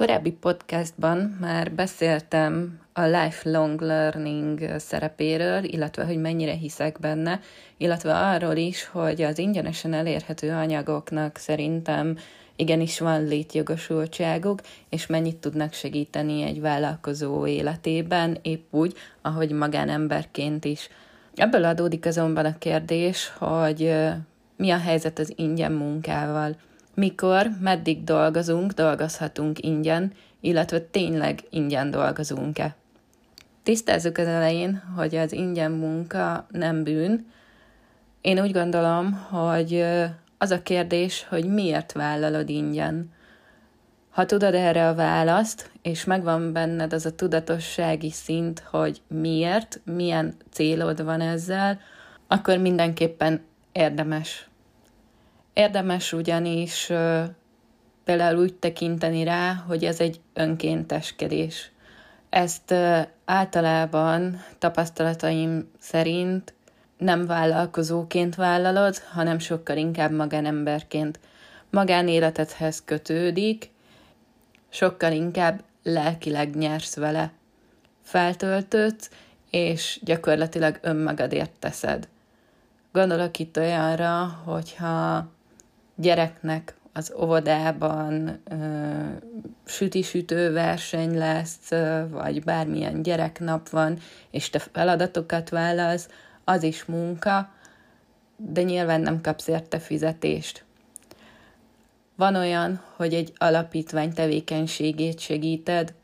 korábbi podcastban már beszéltem a lifelong learning szerepéről, illetve hogy mennyire hiszek benne, illetve arról is, hogy az ingyenesen elérhető anyagoknak szerintem igenis van létjogosultságuk, és mennyit tudnak segíteni egy vállalkozó életében, épp úgy, ahogy magánemberként is. Ebből adódik azonban a kérdés, hogy mi a helyzet az ingyen munkával mikor, meddig dolgozunk, dolgozhatunk ingyen, illetve tényleg ingyen dolgozunk-e. Tisztázzuk az elején, hogy az ingyen munka nem bűn. Én úgy gondolom, hogy az a kérdés, hogy miért vállalod ingyen. Ha tudod erre a választ, és megvan benned az a tudatossági szint, hogy miért, milyen célod van ezzel, akkor mindenképpen érdemes Érdemes ugyanis például úgy tekinteni rá, hogy ez egy önkénteskedés. Ezt általában tapasztalataim szerint nem vállalkozóként vállalod, hanem sokkal inkább magánemberként. Magánéletedhez kötődik, sokkal inkább lelkileg nyersz vele. Feltöltődsz, és gyakorlatilag önmagadért teszed. Gondolok itt olyanra, hogyha gyereknek az óvodában süti-sütő verseny lesz, vagy bármilyen gyereknap van, és te feladatokat vállalsz, az is munka, de nyilván nem kapsz érte fizetést. Van olyan, hogy egy alapítvány tevékenységét segíted,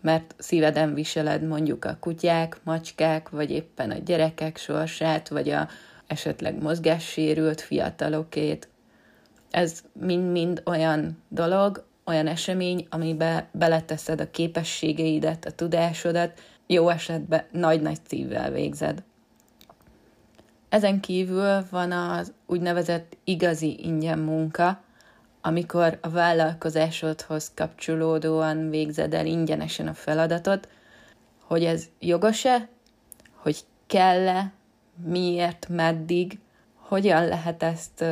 mert szíveden viseled mondjuk a kutyák, macskák, vagy éppen a gyerekek sorsát, vagy a esetleg mozgássérült fiatalokét, ez mind-mind olyan dolog, olyan esemény, amibe beleteszed a képességeidet, a tudásodat, jó esetben nagy-nagy szívvel végzed. Ezen kívül van az úgynevezett igazi ingyen munka, amikor a vállalkozásodhoz kapcsolódóan végzed el ingyenesen a feladatot, hogy ez jogos-e, hogy kell-e, miért, meddig, hogyan lehet ezt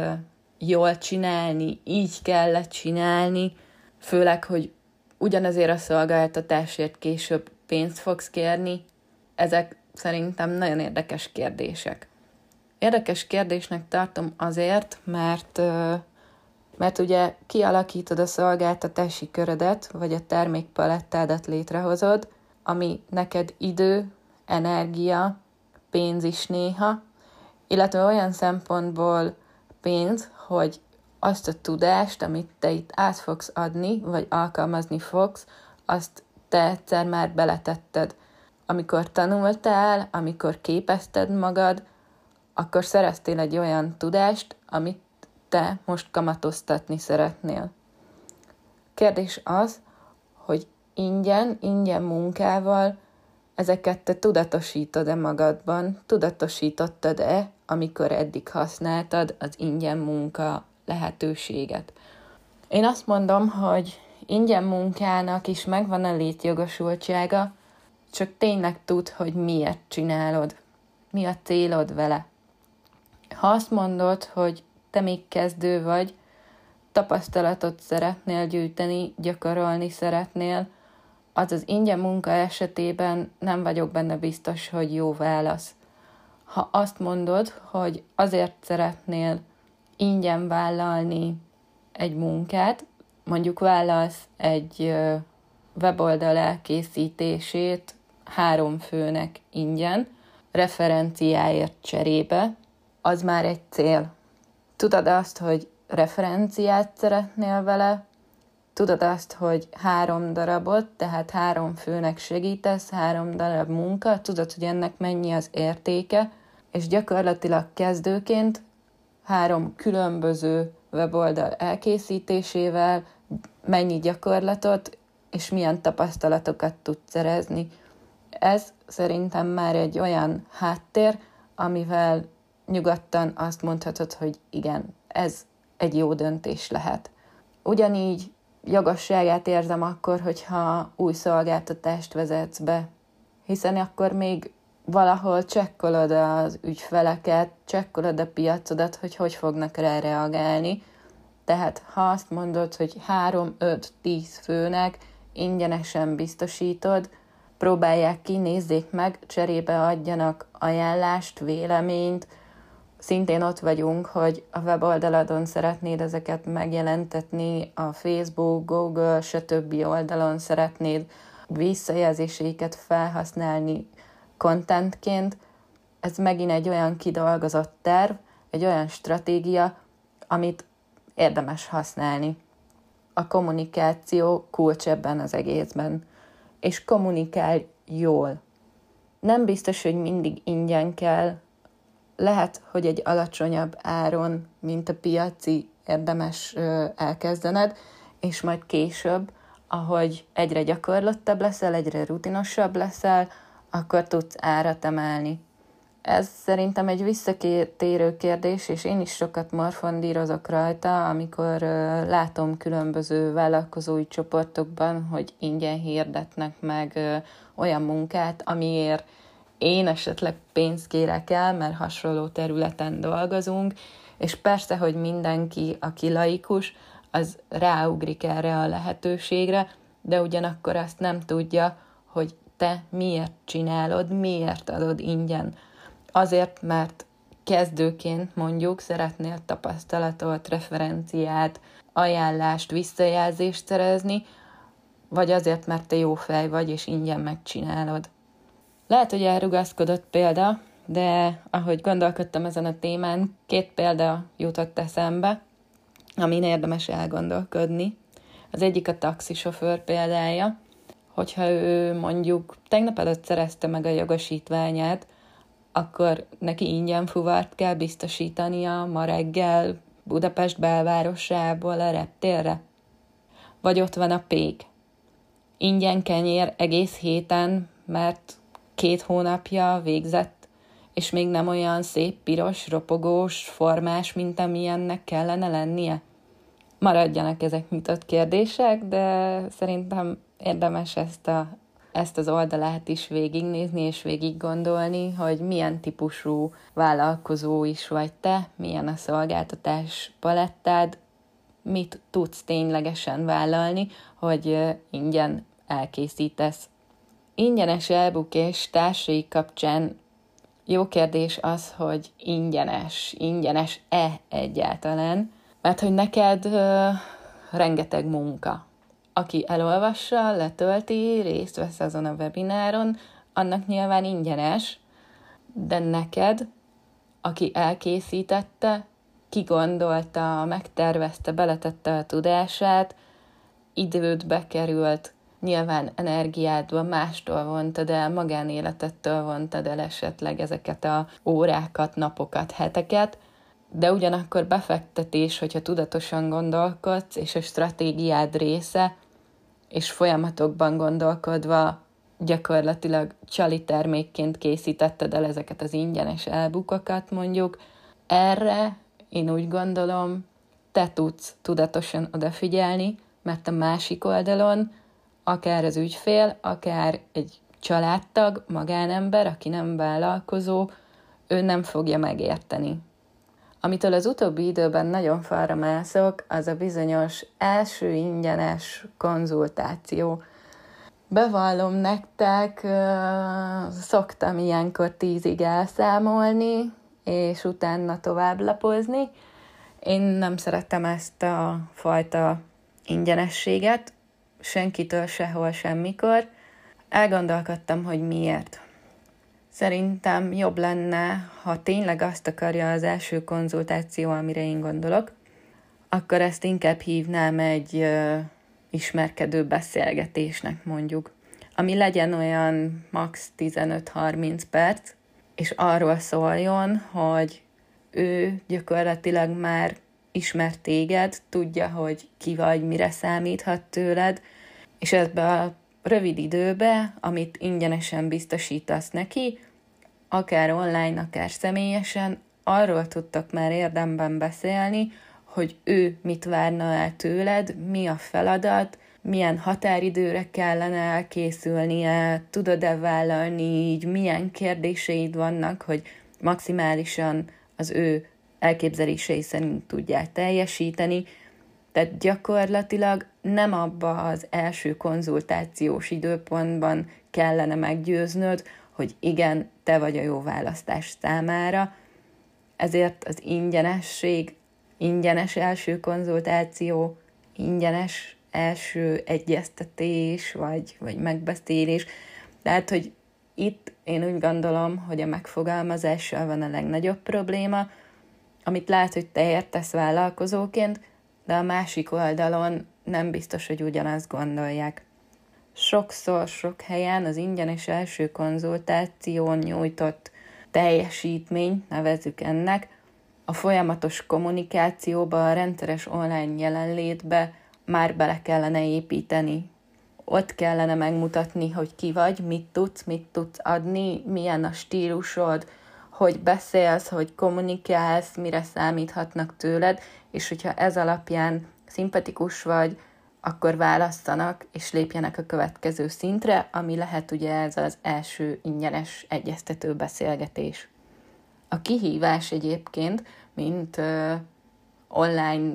jól csinálni, így kellett csinálni, főleg, hogy ugyanazért a szolgáltatásért később pénzt fogsz kérni, ezek szerintem nagyon érdekes kérdések. Érdekes kérdésnek tartom azért, mert mert ugye kialakítod a szolgáltatási körödet, vagy a termékpalettádat létrehozod, ami neked idő, energia, pénz is néha, illetve olyan szempontból pénz, hogy azt a tudást, amit te itt át fogsz adni, vagy alkalmazni fogsz, azt te egyszer már beletetted. Amikor tanultál, amikor képezted magad, akkor szereztél egy olyan tudást, amit te most kamatoztatni szeretnél. Kérdés az, hogy ingyen, ingyen munkával ezeket te tudatosítod-e magadban, tudatosítottad-e, amikor eddig használtad az ingyen munka lehetőséget. Én azt mondom, hogy ingyen munkának is megvan a létjogosultsága, csak tényleg tud, hogy miért csinálod, mi a célod vele. Ha azt mondod, hogy te még kezdő vagy, tapasztalatot szeretnél gyűjteni, gyakorolni szeretnél, az az ingyen munka esetében nem vagyok benne biztos, hogy jó válasz. Ha azt mondod, hogy azért szeretnél ingyen vállalni egy munkát, mondjuk vállalsz egy weboldal elkészítését három főnek ingyen, referenciáért cserébe, az már egy cél. Tudod azt, hogy referenciát szeretnél vele, tudod azt, hogy három darabot, tehát három főnek segítesz, három darab munka, tudod, hogy ennek mennyi az értéke, és gyakorlatilag kezdőként három különböző weboldal elkészítésével mennyi gyakorlatot és milyen tapasztalatokat tudsz szerezni. Ez szerintem már egy olyan háttér, amivel nyugodtan azt mondhatod, hogy igen, ez egy jó döntés lehet. Ugyanígy jogosságát érzem akkor, hogyha új szolgáltatást vezetsz be, hiszen akkor még valahol csekkolod az ügyfeleket, csekkolod a piacodat, hogy hogy fognak rá reagálni. Tehát ha azt mondod, hogy 3, 5, 10 főnek ingyenesen biztosítod, próbálják ki, nézzék meg, cserébe adjanak ajánlást, véleményt, szintén ott vagyunk, hogy a weboldaladon szeretnéd ezeket megjelentetni, a Facebook, Google, stb. oldalon szeretnéd visszajelzéseiket felhasználni contentként, ez megint egy olyan kidolgozott terv, egy olyan stratégia, amit érdemes használni. A kommunikáció kulcs ebben az egészben. És kommunikál jól. Nem biztos, hogy mindig ingyen kell lehet, hogy egy alacsonyabb áron, mint a piaci, érdemes elkezdened, és majd később, ahogy egyre gyakorlottabb leszel, egyre rutinosabb leszel, akkor tudsz árat emelni. Ez szerintem egy visszatérő kérdés, és én is sokat morfondírozok rajta, amikor látom különböző vállalkozói csoportokban, hogy ingyen hirdetnek meg olyan munkát, amiért én esetleg pénzt kérek el, mert hasonló területen dolgozunk, és persze, hogy mindenki, aki laikus, az ráugrik erre a lehetőségre, de ugyanakkor azt nem tudja, hogy te miért csinálod, miért adod ingyen. Azért, mert kezdőként mondjuk szeretnél tapasztalatot, referenciát, ajánlást, visszajelzést szerezni, vagy azért, mert te jó fej vagy, és ingyen megcsinálod. Lehet, hogy elrugaszkodott példa, de ahogy gondolkodtam ezen a témán, két példa jutott eszembe, amin érdemes elgondolkodni. Az egyik a taxisofőr példája, hogyha ő mondjuk tegnap előtt szerezte meg a jogosítványát, akkor neki ingyen fuvart kell biztosítania ma reggel Budapest belvárosából a reptérre. Vagy ott van a pék. Ingyen kenyér egész héten, mert két hónapja végzett, és még nem olyan szép, piros, ropogós, formás, mint amilyennek kellene lennie? Maradjanak ezek nyitott kérdések, de szerintem érdemes ezt, a, ezt az oldalát is végignézni és végig gondolni, hogy milyen típusú vállalkozó is vagy te, milyen a szolgáltatás palettád, mit tudsz ténylegesen vállalni, hogy ingyen elkészítesz ingyenes elbuk és társai kapcsán jó kérdés az, hogy ingyenes, ingyenes-e egyáltalán, mert hogy neked ö, rengeteg munka. Aki elolvassa, letölti, részt vesz azon a webináron, annak nyilván ingyenes, de neked, aki elkészítette, kigondolta, megtervezte, beletette a tudását, időt bekerült, nyilván energiádból mástól vontad el, magánéletettől vontad el esetleg ezeket a órákat, napokat, heteket, de ugyanakkor befektetés, hogyha tudatosan gondolkodsz, és a stratégiád része, és folyamatokban gondolkodva gyakorlatilag csali termékként készítetted el ezeket az ingyenes elbukokat mondjuk, erre én úgy gondolom, te tudsz tudatosan odafigyelni, mert a másik oldalon akár az ügyfél, akár egy családtag, magánember, aki nem vállalkozó, ő nem fogja megérteni. Amitől az utóbbi időben nagyon falra mászok, az a bizonyos első ingyenes konzultáció. Bevallom nektek, szoktam ilyenkor tízig elszámolni, és utána tovább lapozni. Én nem szerettem ezt a fajta ingyenességet, senkitől sehol semmikor. Elgondolkodtam, hogy miért. Szerintem jobb lenne, ha tényleg azt akarja az első konzultáció, amire én gondolok, akkor ezt inkább hívnám egy ö, ismerkedő beszélgetésnek mondjuk, ami legyen olyan max 15-30 perc, és arról szóljon, hogy ő gyakorlatilag már ismer téged, tudja, hogy ki vagy, mire számíthat tőled, és ebbe a rövid időbe, amit ingyenesen biztosítasz neki, akár online, akár személyesen, arról tudtak már érdemben beszélni, hogy ő mit várna el tőled, mi a feladat, milyen határidőre kellene elkészülnie, tudod-e vállalni így, milyen kérdéseid vannak, hogy maximálisan az ő elképzelései szerint tudják teljesíteni, Tehát gyakorlatilag nem abba az első konzultációs időpontban kellene meggyőznöd, hogy igen, te vagy a jó választás számára, ezért az ingyenesség, ingyenes első konzultáció, ingyenes első egyeztetés, vagy, vagy megbeszélés. Tehát, hogy itt én úgy gondolom, hogy a megfogalmazással van a legnagyobb probléma, amit lehet, hogy te értesz vállalkozóként, de a másik oldalon nem biztos, hogy ugyanazt gondolják. Sokszor, sok helyen az ingyenes első konzultáción nyújtott teljesítmény, nevezzük ennek, a folyamatos kommunikációba, a rendszeres online jelenlétbe már bele kellene építeni. Ott kellene megmutatni, hogy ki vagy, mit tudsz, mit tudsz adni, milyen a stílusod, hogy beszélsz, hogy kommunikálsz, mire számíthatnak tőled, és hogyha ez alapján szimpatikus vagy, akkor választanak és lépjenek a következő szintre, ami lehet ugye ez az első ingyenes egyeztető beszélgetés. A kihívás egyébként, mint uh, online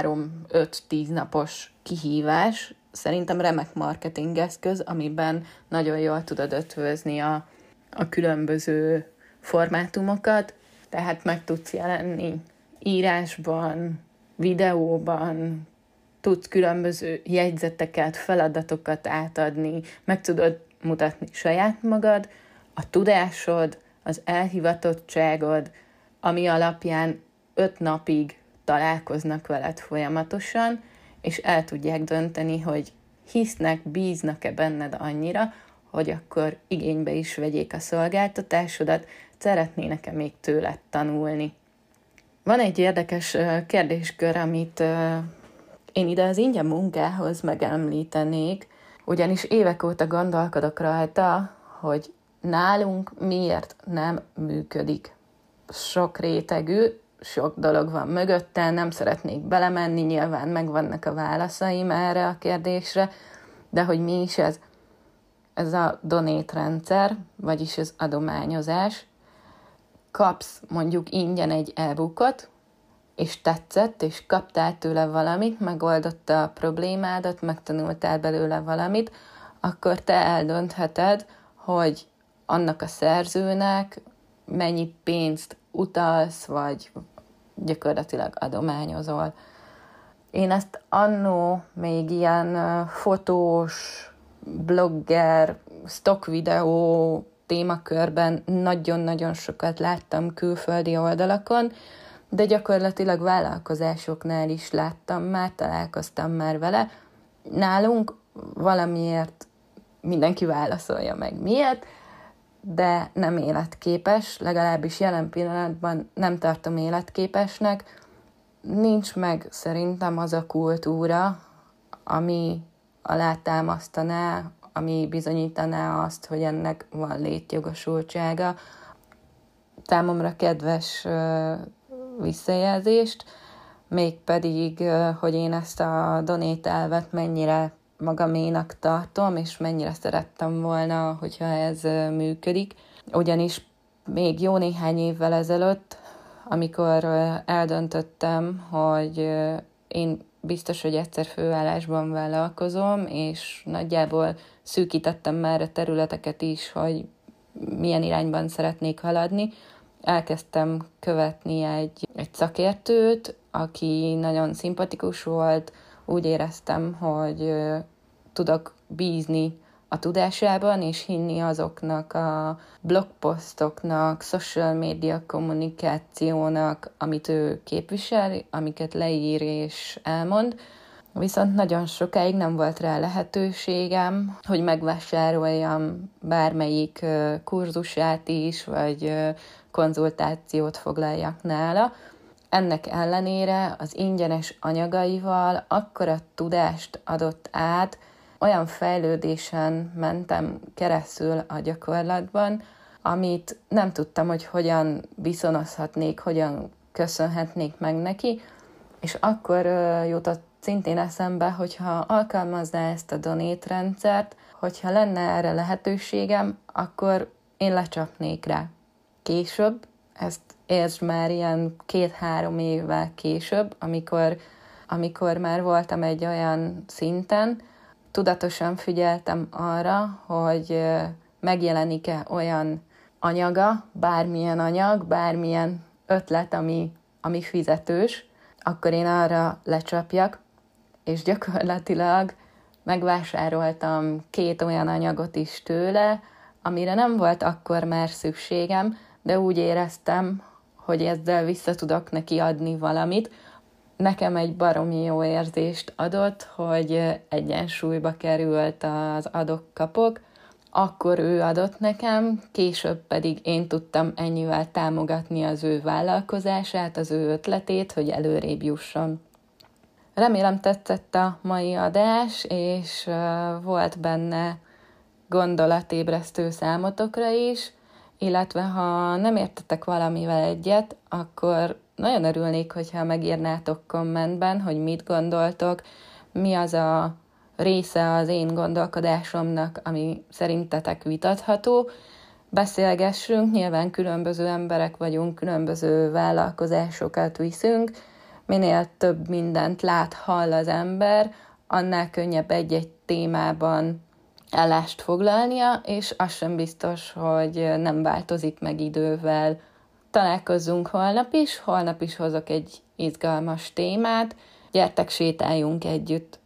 3-5-10 napos kihívás, szerintem remek marketing eszköz, amiben nagyon jól tudod ötvözni a, a különböző formátumokat, tehát meg tudsz jelenni írásban, videóban, tudsz különböző jegyzeteket, feladatokat átadni, meg tudod mutatni saját magad, a tudásod, az elhivatottságod, ami alapján öt napig találkoznak veled folyamatosan, és el tudják dönteni, hogy hisznek, bíznak-e benned annyira, hogy akkor igénybe is vegyék a szolgáltatásodat, szeretnének-e még tőled tanulni. Van egy érdekes kérdéskör, amit én ide az ingyen munkához megemlítenék, ugyanis évek óta gondolkodok rajta, hogy nálunk miért nem működik. Sok rétegű, sok dolog van mögötte, nem szeretnék belemenni, nyilván megvannak a válaszaim erre a kérdésre, de hogy mi is ez? Ez a donét rendszer, vagyis az adományozás. Kapsz mondjuk ingyen egy e-bookot, és tetszett, és kaptál tőle valamit, megoldotta a problémádat, megtanultál belőle valamit, akkor te eldöntheted, hogy annak a szerzőnek mennyi pénzt utalsz, vagy gyakorlatilag adományozol. Én ezt annó még ilyen fotós, blogger, stock videó témakörben nagyon-nagyon sokat láttam külföldi oldalakon, de gyakorlatilag vállalkozásoknál is láttam már, találkoztam már vele. Nálunk valamiért mindenki válaszolja meg miért, de nem életképes, legalábbis jelen pillanatban nem tartom életképesnek. Nincs meg szerintem az a kultúra, ami alátámasztaná, ami bizonyítaná azt, hogy ennek van létjogosultsága. Számomra kedves visszajelzést, mégpedig, hogy én ezt a donét elvet mennyire magaménak tartom, és mennyire szerettem volna, hogyha ez működik. Ugyanis még jó néhány évvel ezelőtt, amikor eldöntöttem, hogy én biztos, hogy egyszer főállásban vállalkozom, és nagyjából szűkítettem már a területeket is, hogy milyen irányban szeretnék haladni, elkezdtem követni egy, egy szakértőt, aki nagyon szimpatikus volt, úgy éreztem, hogy tudok bízni a tudásában, és hinni azoknak a blogposztoknak, social media kommunikációnak, amit ő képvisel, amiket leír és elmond. Viszont nagyon sokáig nem volt rá lehetőségem, hogy megvásároljam bármelyik kurzusát is, vagy konzultációt foglaljak nála. Ennek ellenére az ingyenes anyagaival akkora tudást adott át, olyan fejlődésen mentem keresztül a gyakorlatban, amit nem tudtam, hogy hogyan viszonozhatnék, hogyan köszönhetnék meg neki, és akkor jutott szintén eszembe, hogyha alkalmazná ezt a donét rendszert, hogyha lenne erre lehetőségem, akkor én lecsapnék rá. Később, ezt értsd már ilyen két-három évvel később, amikor amikor már voltam egy olyan szinten, tudatosan figyeltem arra, hogy megjelenik-e olyan anyaga, bármilyen anyag, bármilyen ötlet, ami, ami fizetős, akkor én arra lecsapjak, és gyakorlatilag megvásároltam két olyan anyagot is tőle, amire nem volt akkor már szükségem, de úgy éreztem, hogy ezzel vissza tudok neki adni valamit. Nekem egy baromi jó érzést adott, hogy egyensúlyba került az adok-kapok, akkor ő adott nekem, később pedig én tudtam ennyivel támogatni az ő vállalkozását, az ő ötletét, hogy előrébb jusson. Remélem tetszett a mai adás, és volt benne gondolatébresztő számotokra is, illetve ha nem értetek valamivel egyet, akkor nagyon örülnék, hogyha megírnátok kommentben, hogy mit gondoltok, mi az a része az én gondolkodásomnak, ami szerintetek vitatható. Beszélgessünk, nyilván különböző emberek vagyunk, különböző vállalkozásokat viszünk, minél több mindent lát, hall az ember, annál könnyebb egy-egy témában állást foglalnia, és az sem biztos, hogy nem változik meg idővel. Találkozzunk holnap is, holnap is hozok egy izgalmas témát, gyertek sétáljunk együtt!